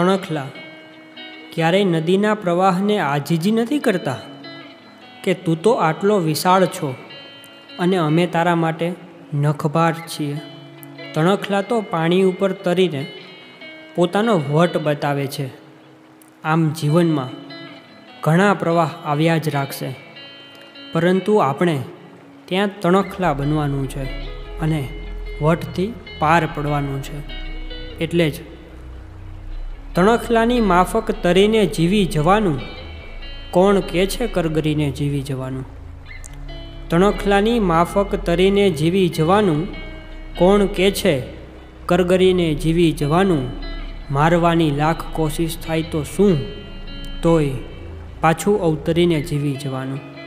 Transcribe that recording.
તણખલા. ક્યારેય નદીના પ્રવાહને આજીજી નથી કરતા? કે તું તો આટલો વિશાળ છો અને અમે તારા માટે નખભાર છીએ. તણખલા તો પાણી ઉપર તરીને પોતાનો વટ બતાવે છે. આમ જીવનમાં ઘણા પ્રવાહ આવ્યા જ રાખશે. પરંતુ આપણે ત્યાં તણખલા બનવાનું છે અને વટથી પાર પડવાનું છે. એટલે જ તણખલાની માફક તરીને જીવી જવાનું. કોણ કે છે કરગરીને જીવી જવાનું? તણખલાની માફક તરીને જીવી જવાનું. કોણ કે છે કરગરીને જીવી જવાનું? મારવાની લાખ કોશિશ થાય તો શું? તોય પાછું અવતરીને જીવી જવાનું.